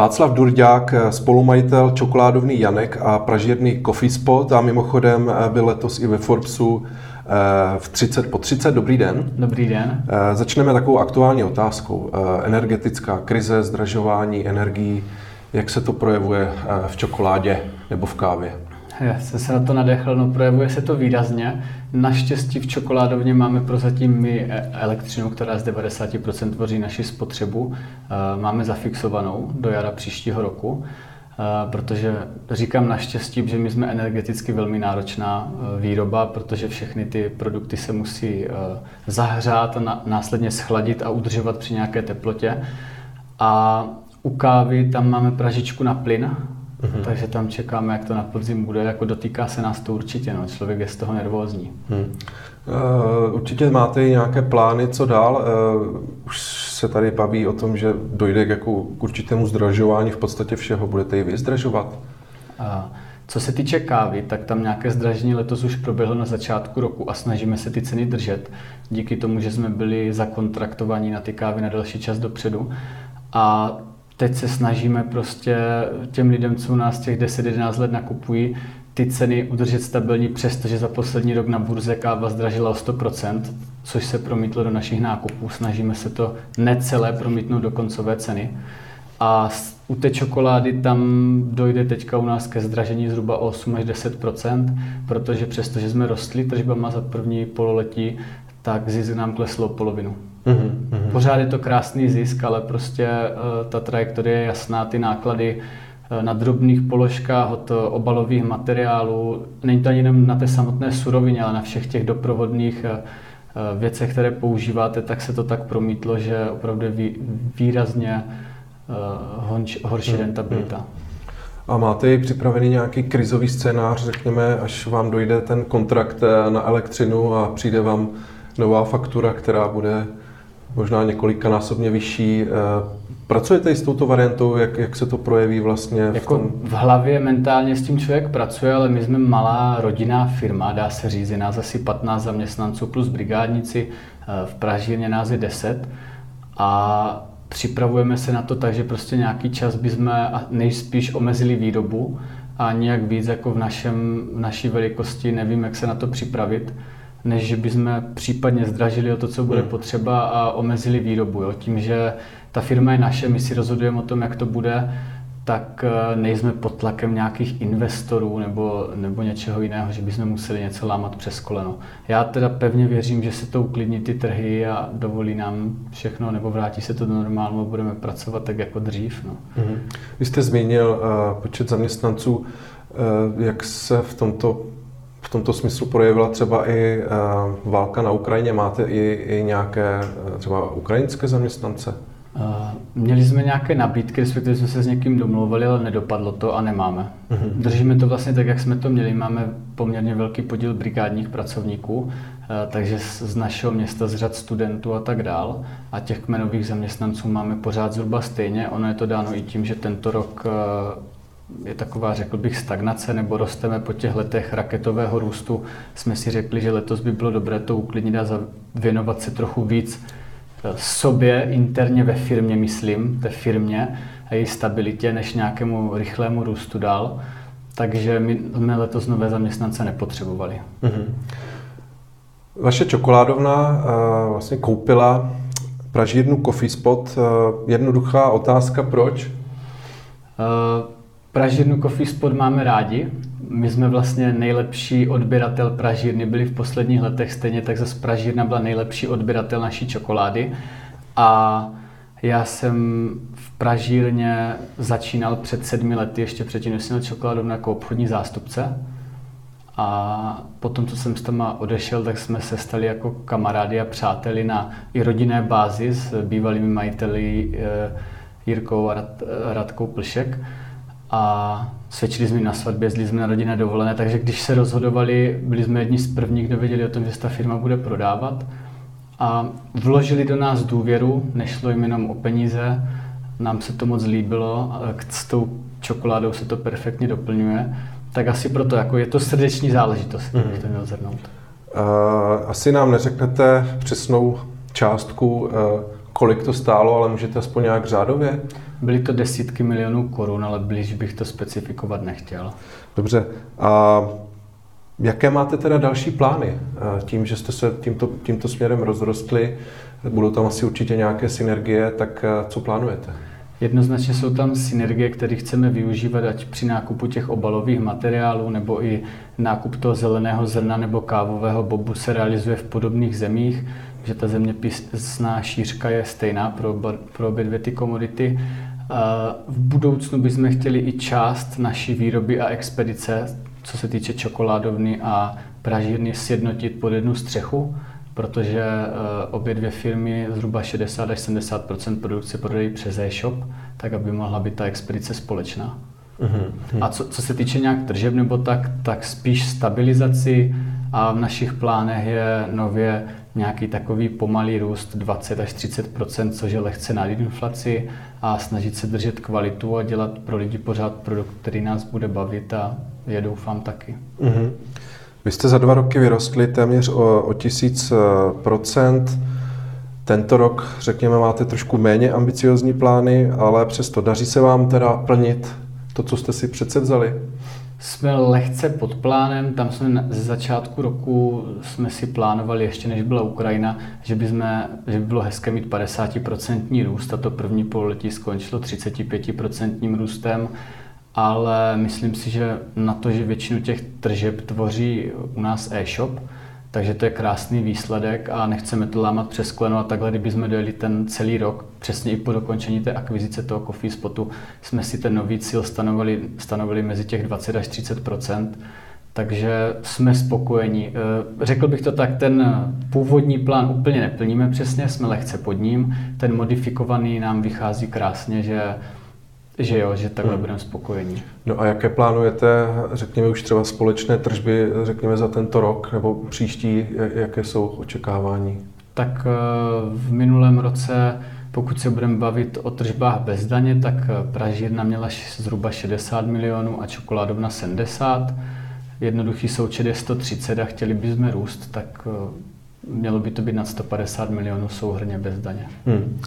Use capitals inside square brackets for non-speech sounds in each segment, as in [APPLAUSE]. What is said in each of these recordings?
Václav Durďák, spolumajitel čokoládovný Janek a pražírny Coffee Spot a mimochodem byl letos i ve Forbesu v 30 po 30. Dobrý den. Dobrý den. Začneme takovou aktuální otázkou. Energetická krize, zdražování energií, jak se to projevuje v čokoládě nebo v kávě? Já jsem se na to nadechl, no projevuje se to výrazně. Naštěstí v čokoládovně máme prozatím my e, elektřinu, která z 90% tvoří naši spotřebu. E, máme zafixovanou do jara příštího roku, e, protože říkám naštěstí, že my jsme energeticky velmi náročná výroba, protože všechny ty produkty se musí zahřát následně schladit a udržovat při nějaké teplotě. A u kávy tam máme pražičku na plyn, Mm-hmm. Takže tam čekáme, jak to na podzim bude. Jako dotýká se nás to určitě, no. člověk je z toho nervózní. Hmm. Uh, určitě máte i nějaké plány, co dál. Uh, už se tady baví o tom, že dojde k, jako, k určitému zdražování v podstatě všeho. Budete i vy zdražovat? Uh, co se týče kávy, tak tam nějaké zdražení letos už proběhlo na začátku roku a snažíme se ty ceny držet. Díky tomu, že jsme byli zakontraktovaní na ty kávy na další čas dopředu. A teď se snažíme prostě těm lidem, co u nás těch 10-11 let nakupují, ty ceny udržet stabilní, přestože za poslední rok na burze káva zdražila o 100%, což se promítlo do našich nákupů. Snažíme se to necelé promítnout do koncové ceny. A u té čokolády tam dojde teďka u nás ke zdražení zhruba 8 až 10% protože přestože jsme rostli tržbama za první pololetí, tak zisk nám kleslo polovinu. Mm-hmm. Pořád je to krásný zisk, ale prostě uh, ta trajektorie je jasná, ty náklady uh, na drobných položkách od uh, obalových materiálů, není to ani jenom na té samotné surovině, ale na všech těch doprovodných věcech, které používáte, tak se to tak promítlo, že opravdu je výrazně honč, horší mm-hmm. rentabilita. A máte i připravený nějaký krizový scénář, řekněme, až vám dojde ten kontrakt na elektřinu a přijde vám nová faktura, která bude možná několikanásobně vyšší. Eh, pracujete i s touto variantou, jak, jak se to projeví vlastně? V, jako tom? v hlavě mentálně s tím člověk pracuje, ale my jsme malá rodinná firma, dá se říct, je nás asi 15 zaměstnanců plus brigádníci, eh, v Pražírně nás je 10 a připravujeme se na to tak, že prostě nějaký čas bychom nejspíš omezili výrobu a nějak víc jako v, našem, v naší velikosti nevím, jak se na to připravit než že bychom případně zdražili o to, co bude hmm. potřeba a omezili výrobu. Jo. Tím, že ta firma je naše, my si rozhodujeme o tom, jak to bude, tak eh, nejsme pod tlakem nějakých investorů nebo, nebo něčeho jiného, že bychom museli něco lámat přes koleno. Já teda pevně věřím, že se to uklidní ty trhy a dovolí nám všechno, nebo vrátí se to do normálu a budeme pracovat tak jako dřív. No. Mm-hmm. Vy jste zmínil uh, počet zaměstnanců. Uh, jak se v tomto tomto smyslu projevila třeba i uh, válka na Ukrajině? Máte i, i nějaké uh, třeba ukrajinské zaměstnance? Uh, měli jsme nějaké nabídky, respektive jsme se s někým domluvili, ale nedopadlo to a nemáme. Uh-huh. Držíme to vlastně tak, jak jsme to měli. Máme poměrně velký podíl brigádních pracovníků, takže z, našeho města, z řad studentů a tak dál. A těch kmenových zaměstnanců máme pořád zhruba stejně. Ono je to dáno i tím, že tento rok je taková, řekl bych, stagnace, nebo rosteme po těch letech raketového růstu, jsme si řekli, že letos by bylo dobré to uklidnit a věnovat se trochu víc eh, sobě interně ve firmě, myslím, ve firmě a její stabilitě, než nějakému rychlému růstu dál. Takže my jsme letos nové zaměstnance nepotřebovali. Mm-hmm. Vaše čokoládovna uh, vlastně koupila pražírnu Coffee Spot. Uh, jednoduchá otázka, proč? Uh, Pražírnu Coffee Spot máme rádi. My jsme vlastně nejlepší odběratel pražírny byli v posledních letech, stejně tak zase pražírna byla nejlepší odběratel naší čokolády. A já jsem v pražírně začínal před sedmi lety, ještě předtím, než jsem měl čokoládu jako obchodní zástupce. A potom, co jsem s tam odešel, tak jsme se stali jako kamarády a přáteli na i rodinné bázi s bývalými majiteli eh, Jirkou a Rad, Radkou Plšek a svědčili jsme na svatbě, jezdili jsme na rodinné dovolené, takže když se rozhodovali, byli jsme jedni z prvních, kdo věděli o tom, že se ta firma bude prodávat a vložili do nás důvěru, nešlo jim jenom o peníze, nám se to moc líbilo, s tou čokoládou se to perfektně doplňuje, tak asi proto, jako je to srdeční záležitost, mm. to měl zhrnout. Uh, asi nám neřeknete přesnou částku, uh, kolik to stálo, ale můžete aspoň nějak řádově? Byly to desítky milionů korun, ale blíž bych to specifikovat nechtěl. Dobře. A jaké máte teda další plány? Tím, že jste se tímto, tímto směrem rozrostli, budou tam asi určitě nějaké synergie, tak co plánujete? Jednoznačně jsou tam synergie, které chceme využívat ať při nákupu těch obalových materiálů, nebo i nákup toho zeleného zrna nebo kávového bobu se realizuje v podobných zemích, že ta zeměpisná šířka je stejná pro, pro obě dvě ty komodity. V budoucnu bychom chtěli i část naší výroby a expedice, co se týče čokoládovny a pražírny, sjednotit pod jednu střechu protože eh, obě dvě firmy zhruba 60 až 70% produkce prodají přes e-shop, tak aby mohla být ta expedice společná. Mm-hmm. A co, co se týče nějak tržeb nebo tak, tak spíš stabilizaci a v našich plánech je nově nějaký takový pomalý růst 20 až 30% což je lehce nad inflaci a snažit se držet kvalitu a dělat pro lidi pořád produkt, který nás bude bavit a je doufám taky. Mm-hmm. Vy jste za dva roky vyrostli téměř o, o tisíc eh, procent. Tento rok, řekněme, máte trošku méně ambiciozní plány, ale přesto daří se vám teda plnit to, co jste si přece vzali? Jsme lehce pod plánem, tam jsme ze začátku roku jsme si plánovali, ještě než byla Ukrajina, že by, jsme, že by bylo hezké mít 50% růst a to první pololetí skončilo 35% růstem ale myslím si, že na to, že většinu těch tržeb tvoří u nás e-shop, takže to je krásný výsledek a nechceme to lámat přes kleno a takhle, kdybychom dojeli ten celý rok, přesně i po dokončení té akvizice toho coffee spotu, jsme si ten nový cíl stanovili, stanovili mezi těch 20 až 30% takže jsme spokojeni. Eh, řekl bych to tak, ten původní plán úplně neplníme přesně, jsme lehce pod ním. Ten modifikovaný nám vychází krásně, že že jo, že takhle hmm. budeme spokojení. No a jaké plánujete, řekněme už třeba společné tržby, řekněme za tento rok nebo příští, jaké jsou očekávání? Tak eh, v minulém roce, pokud se budeme bavit o tržbách bez daně, tak eh, Pražírna měla zhruba 60 milionů a čokoládovna 70. Jednoduchý součet je 130 a chtěli bychom růst, tak eh, Mělo by to být nad 150 milionů souhrně bez daně. Hmm.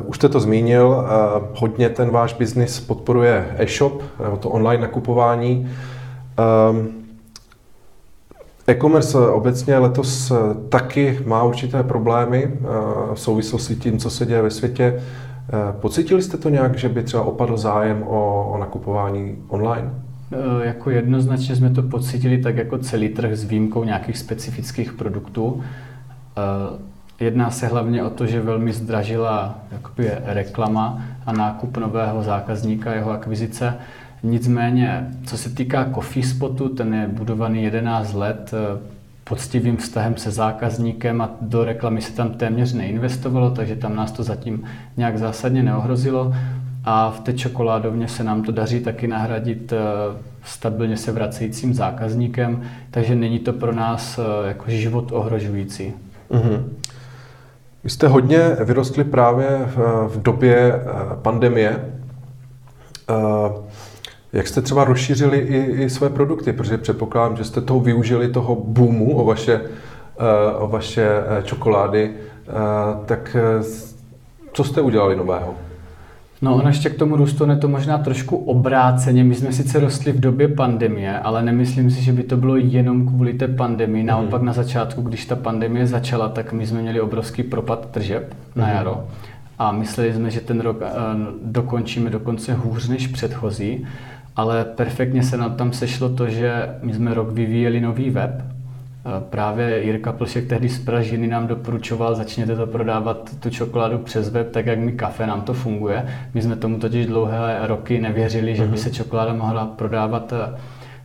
Uh, už jste to zmínil, uh, hodně ten váš biznis podporuje e-shop, nebo to online nakupování. Um, E-commerce obecně letos taky má určité problémy v souvislosti s tím, co se děje ve světě. Pocítili jste to nějak, že by třeba opadl zájem o, o nakupování online? Jako jednoznačně jsme to pocítili tak jako celý trh s výjimkou nějakých specifických produktů. Eh, jedná se hlavně o to, že velmi zdražila jakoby, reklama a nákup nového zákazníka, jeho akvizice. Nicméně, co se týká Coffee Spotu, ten je budovaný 11 let eh, poctivým vztahem se zákazníkem a do reklamy se tam téměř neinvestovalo, takže tam nás to zatím nějak zásadně neohrozilo. A v té čokoládovně se nám to daří taky nahradit eh, stabilně se vracejícím zákazníkem, takže není to pro nás jako život ohrožující. Mm-hmm. Vy jste hodně vyrostli právě v, době eh, pandemie. Eh, jak jste třeba rozšířili i, i své produkty? Protože předpokládám, že jste toho využili, toho boomu o vaše, eh, o vaše čokolády. Tak co jste udělali nového? No, ono ještě k tomu růstu je to možná trošku obráceně. My jsme sice rostli v době pandemie, ale nemyslím si, že by to bylo jenom kvůli té pandemii. Mhm. Naopak na začátku, když ta pandemie začala, tak my jsme měli obrovský propad tržeb na mhm. jaro. A mysleli jsme, že ten rok eh, dokončíme dokonce hůř než předchozí, ale perfektně se nám tam sešlo to, že my jsme rok vyvíjeli nový web, Právě Jirka Plšek tehdy z Pražiny nám doporučoval, začněte to prodávat tu čokoládu přes web, tak jak mi kafe nám to funguje. My jsme tomu totiž dlouhé roky nevěřili, že by mhm. se čokoláda mohla prodávat eh,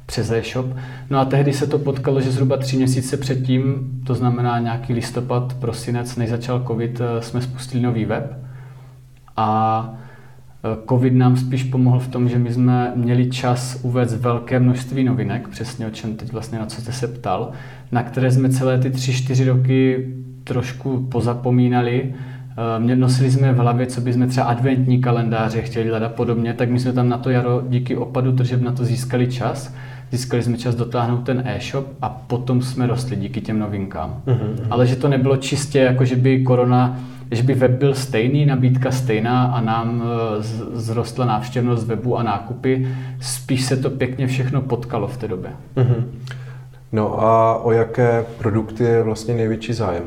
přes e-shop. No a tehdy se to potkalo, že zhruba tři měsíce předtím, to znamená nějaký listopad, prosinec, než začal covid, eh, jsme spustili nový web. A Covid nám spíš pomohl v tom, že my jsme měli čas uvést velké množství novinek, přesně o čem teď vlastně na co jste se ptal, na které jsme celé ty tři, čtyři roky trošku pozapomínali. Eh, nosili jsme v hlavě, co by jsme třeba adventní kalendáře chtěli dělat a podobně, tak my jsme tam na to jaro díky opadu tržeb na to získali čas. Získali jsme čas dotáhnout ten e-shop a potom jsme rostli díky těm novinkám. Mm-hmm. Ale že to nebylo čistě jako, že by korona že by web byl stejný, nabídka stejná a nám zrostla návštěvnost webu a nákupy. Spíš se to pěkně všechno potkalo v té době. Mm-hmm. No a o jaké produkty je vlastně největší zájem?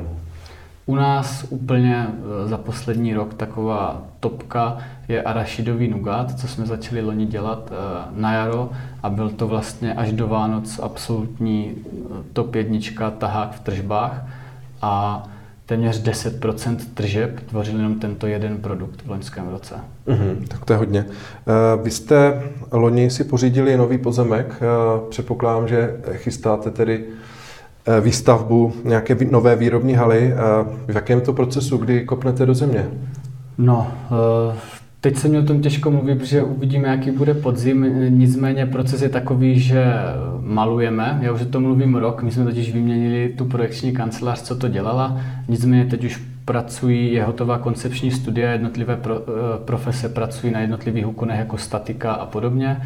U nás úplně eh, za poslední rok taková topka je arašidový nugát, co jsme začali loni dělat eh, na jaro a byl to vlastně až do Vánoc absolutní top jednička tahák v tržbách a téměř 10% tržeb tvořil jenom tento jeden produkt v loňském roce. Mm-hmm, tak to je hodně. Vy jste loni si pořídili nový pozemek. Předpokládám, že chystáte tedy Eh, výstavbu nějaké nové výrobní haly. V jakém to procesu, kdy kopnete do země? No, eh, teď se mi o tom těžko mluví, protože uvidíme, jaký bude podzim. Nicméně proces je takový, že malujeme. Já už o tom mluvím rok. My jsme totiž vyměnili tu projekční kancelář, co to dělala. Nicméně teď už pracují, je hotová koncepční studie, jednotlivé pro, eh, profese pracují na jednotlivých úkonech jako statika a podobně.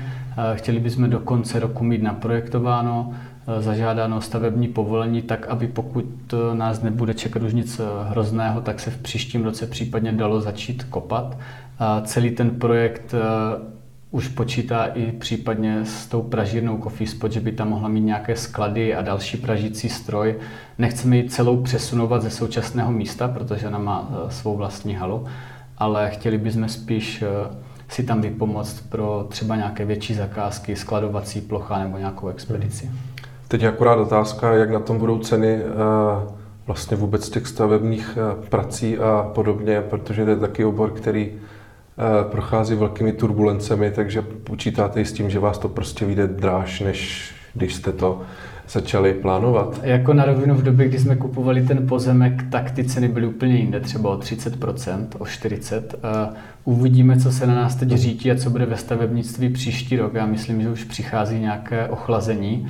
Chtěli bychom do konce roku mít naprojektováno Eh, zažádáno stavební povolení, tak aby pokud eh, nás nebude čekat už nic eh, hrozného, tak se v příštím roce případně dalo začít kopat. A celý ten projekt už počítá i případně s tou pražírnou Coffee Spot, že by tam mohla mít nějaké sklady a další pražící stroj. Nechceme ji celou přesunovat ze současného místa, protože ona má svou vlastní halu, ale chtěli bychom spíš si tam vypomoct pro třeba nějaké větší zakázky, skladovací plocha nebo nějakou expedici. Hmm. Teď je akorát otázka, jak na tom budou ceny eh, vlastně vůbec těch stavebních eh, prací a podobně, protože to je taky obor, který eh, prochází velkými turbulencemi, takže počítáte i s tím, že vás to prostě vyjde dráž, než když jste to začali plánovat? Jako na rovinu v době, kdy jsme kupovali ten pozemek, tak ty ceny byly úplně jinde, třeba o 30%, o 40%. Uvidíme, co se na nás teď řítí a co bude ve stavebnictví příští rok. Já myslím, že už přichází nějaké ochlazení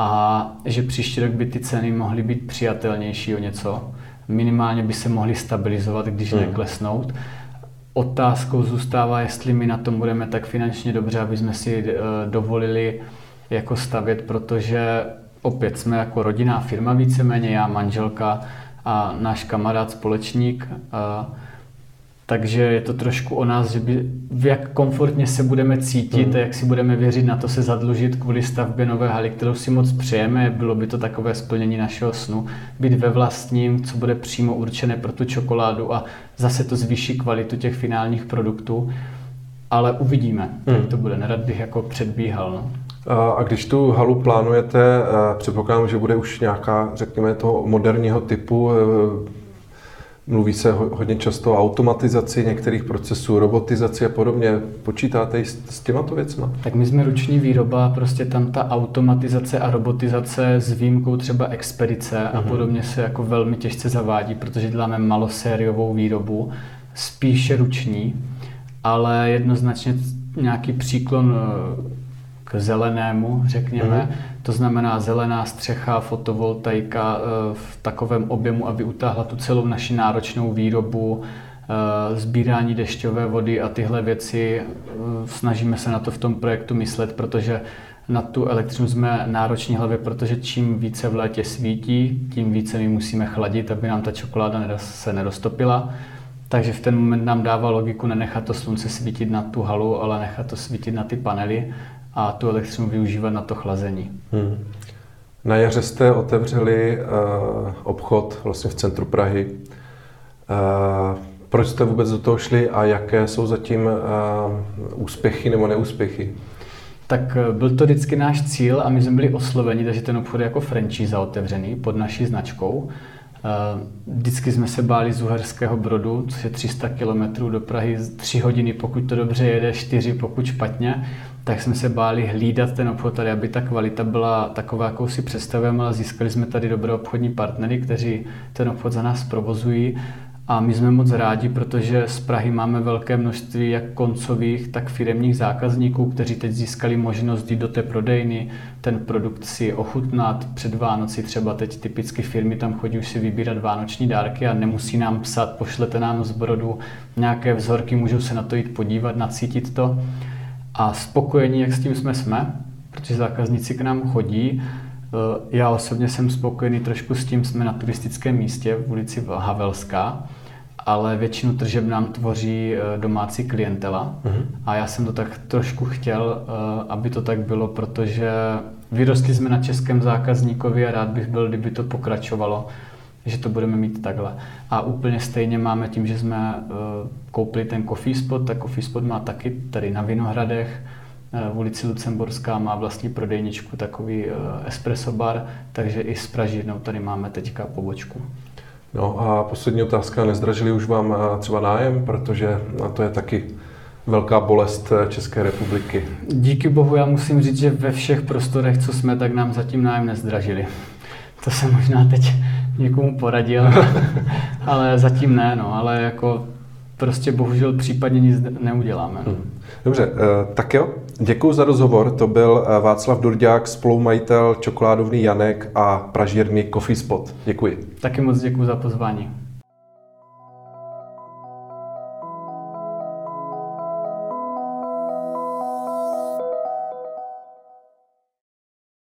a že příští rok by ty ceny mohly být přijatelnější o něco. Minimálně by se mohly stabilizovat, když hmm. neklesnout. Otázkou zůstává, jestli my na tom budeme tak finančně dobře, aby jsme si uh, dovolili jako stavět, protože opět jsme jako rodinná firma víceméně, já, manželka a náš kamarád, společník. Uh, takže je to trošku o nás, že by, jak komfortně se budeme cítit, mm. jak si budeme věřit na to se zadlužit kvůli stavbě nové haly, kterou si moc přejeme. Bylo by to takové splnění našeho snu. Být ve vlastním, co bude přímo určené pro tu čokoládu a zase to zvýší kvalitu těch finálních produktů. Ale uvidíme, mm. jak to bude. Nerad bych jako předbíhal. No. A když tu halu plánujete, předpokládám, že bude už nějaká, řekněme, toho moderního typu, Mluví se hodně často o automatizaci některých procesů, robotizaci a podobně. Počítáte i s těmato věcmi? Tak my jsme ruční výroba, prostě tam ta automatizace a robotizace s výjimkou třeba expedice a mhm. podobně se jako velmi těžce zavádí, protože děláme malosériovou výrobu, spíše ruční, ale jednoznačně nějaký příklon k zelenému, řekněme. Mm. To znamená zelená střecha, fotovoltaika eh, v takovém objemu, aby utáhla tu celou naši náročnou výrobu, eh, sbírání dešťové vody a tyhle věci. Eh, snažíme se na to v tom projektu myslet, protože na tu elektřinu jsme nároční hlavě, protože čím více v létě svítí, tím více my musíme chladit, aby nám ta čokoláda se neroztopila. Takže v ten moment nám dává logiku nenechat to slunce svítit na tu halu, ale nechat to svítit na ty panely a tu elektřinu využívat na to chlazení. Hmm. Na jaře jste otevřeli uh, obchod vlastně v centru Prahy. Uh, proč jste vůbec do toho šli a jaké jsou zatím uh, úspěchy nebo neúspěchy? Tak byl to vždycky náš cíl a my jsme byli osloveni, takže ten obchod je jako franchise otevřený pod naší značkou. Vždycky jsme se báli z Uherského Brodu, což je 300 km do Prahy, 3 hodiny, pokud to dobře jede, 4 pokud špatně tak jsme se báli hlídat ten obchod tady, aby ta kvalita byla taková, jakou si představujeme, ale získali jsme tady dobré obchodní partnery, kteří ten obchod za nás provozují a my jsme moc rádi, protože z Prahy máme velké množství jak koncových, tak firemních zákazníků, kteří teď získali možnost jít do té prodejny, ten produkt si ochutnat před Vánoci. Třeba teď typicky firmy tam chodí už si vybírat vánoční dárky a nemusí nám psat, pošlete nám z brodu nějaké vzorky, můžou se na to jít podívat, nacítit to a spokojení, jak s tím jsme jsme, protože zákazníci k nám chodí. Eh, já osobně jsem spokojený trošku s tím, jsme na turistickém místě v ulici Havelská ale většinu tržeb nám tvoří eh, domácí klientela uh-huh. a já jsem to tak trošku chtěl, eh, aby to tak bylo, protože vyrostli jsme na českém zákazníkovi a rád bych byl, kdyby to pokračovalo, že to budeme mít takhle. A úplně stejně máme tím, že jsme eh, koupili ten coffee spot, tak coffee spot má taky tady na Vinohradech, v ulici Lucemburská má vlastní prodejničku, takový espresso bar, takže i s Pražírnou tady máme teďka pobočku. No a poslední otázka, nezdražili už vám eh, třeba nájem, protože to je taky velká bolest eh, České republiky. Díky bohu já musím říct, že ve všech prostorech, co jsme, tak nám zatím nájem nezdražili. To jsem možná teď někomu poradil, [LAUGHS] ale zatím ne, no, ale jako prostě bohužel případně nic neuděláme. No. Hmm. Dobře, eh, tak jo, děkuji za rozhovor. To byl Václav Durďák, spolumajitel čokoládovny Janek a pražírny Coffee Spot. Děkuji. Taky moc děkuji za pozvání.